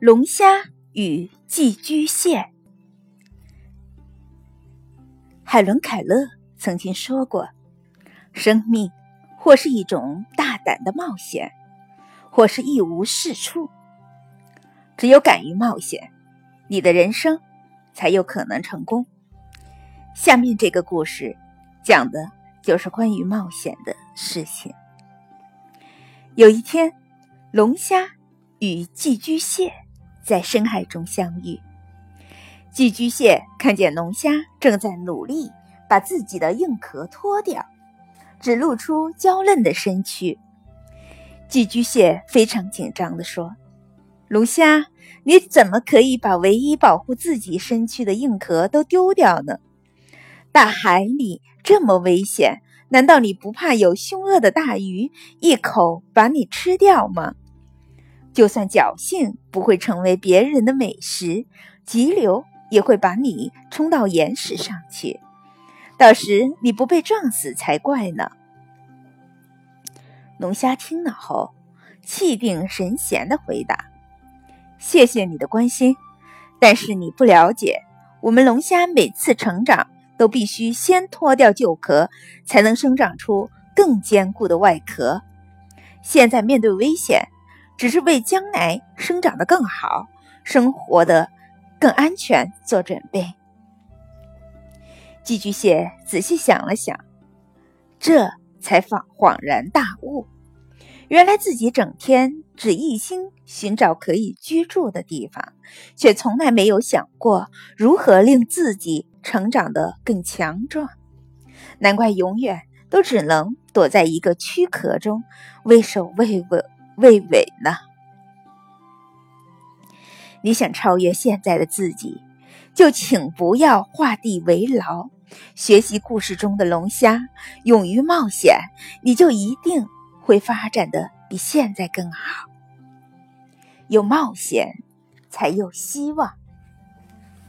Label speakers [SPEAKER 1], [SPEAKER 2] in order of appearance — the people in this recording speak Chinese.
[SPEAKER 1] 龙虾与寄居蟹。海伦·凯勒曾经说过：“生命或是一种大胆的冒险，或是一无是处。只有敢于冒险，你的人生才有可能成功。”下面这个故事讲的就是关于冒险的事情。有一天，龙虾与寄居蟹。在深海中相遇，寄居蟹看见龙虾正在努力把自己的硬壳脱掉，只露出娇嫩的身躯。寄居蟹非常紧张地说：“龙虾，你怎么可以把唯一保护自己身躯的硬壳都丢掉呢？大海里这么危险，难道你不怕有凶恶的大鱼一口把你吃掉吗？”就算侥幸不会成为别人的美食，急流也会把你冲到岩石上去，到时你不被撞死才怪呢。龙虾听了后，气定神闲的回答：“谢谢你的关心，但是你不了解，我们龙虾每次成长都必须先脱掉旧壳，才能生长出更坚固的外壳。现在面对危险。”只是为将来生长的更好、生活的更安全做准备。寄居蟹仔细想了想，这才恍恍然大悟：原来自己整天只一心寻找可以居住的地方，却从来没有想过如何令自己成长得更强壮。难怪永远都只能躲在一个躯壳中，畏首畏尾。魏伟呢？你想超越现在的自己，就请不要画地为牢。学习故事中的龙虾，勇于冒险，你就一定会发展的比现在更好。有冒险，才有希望。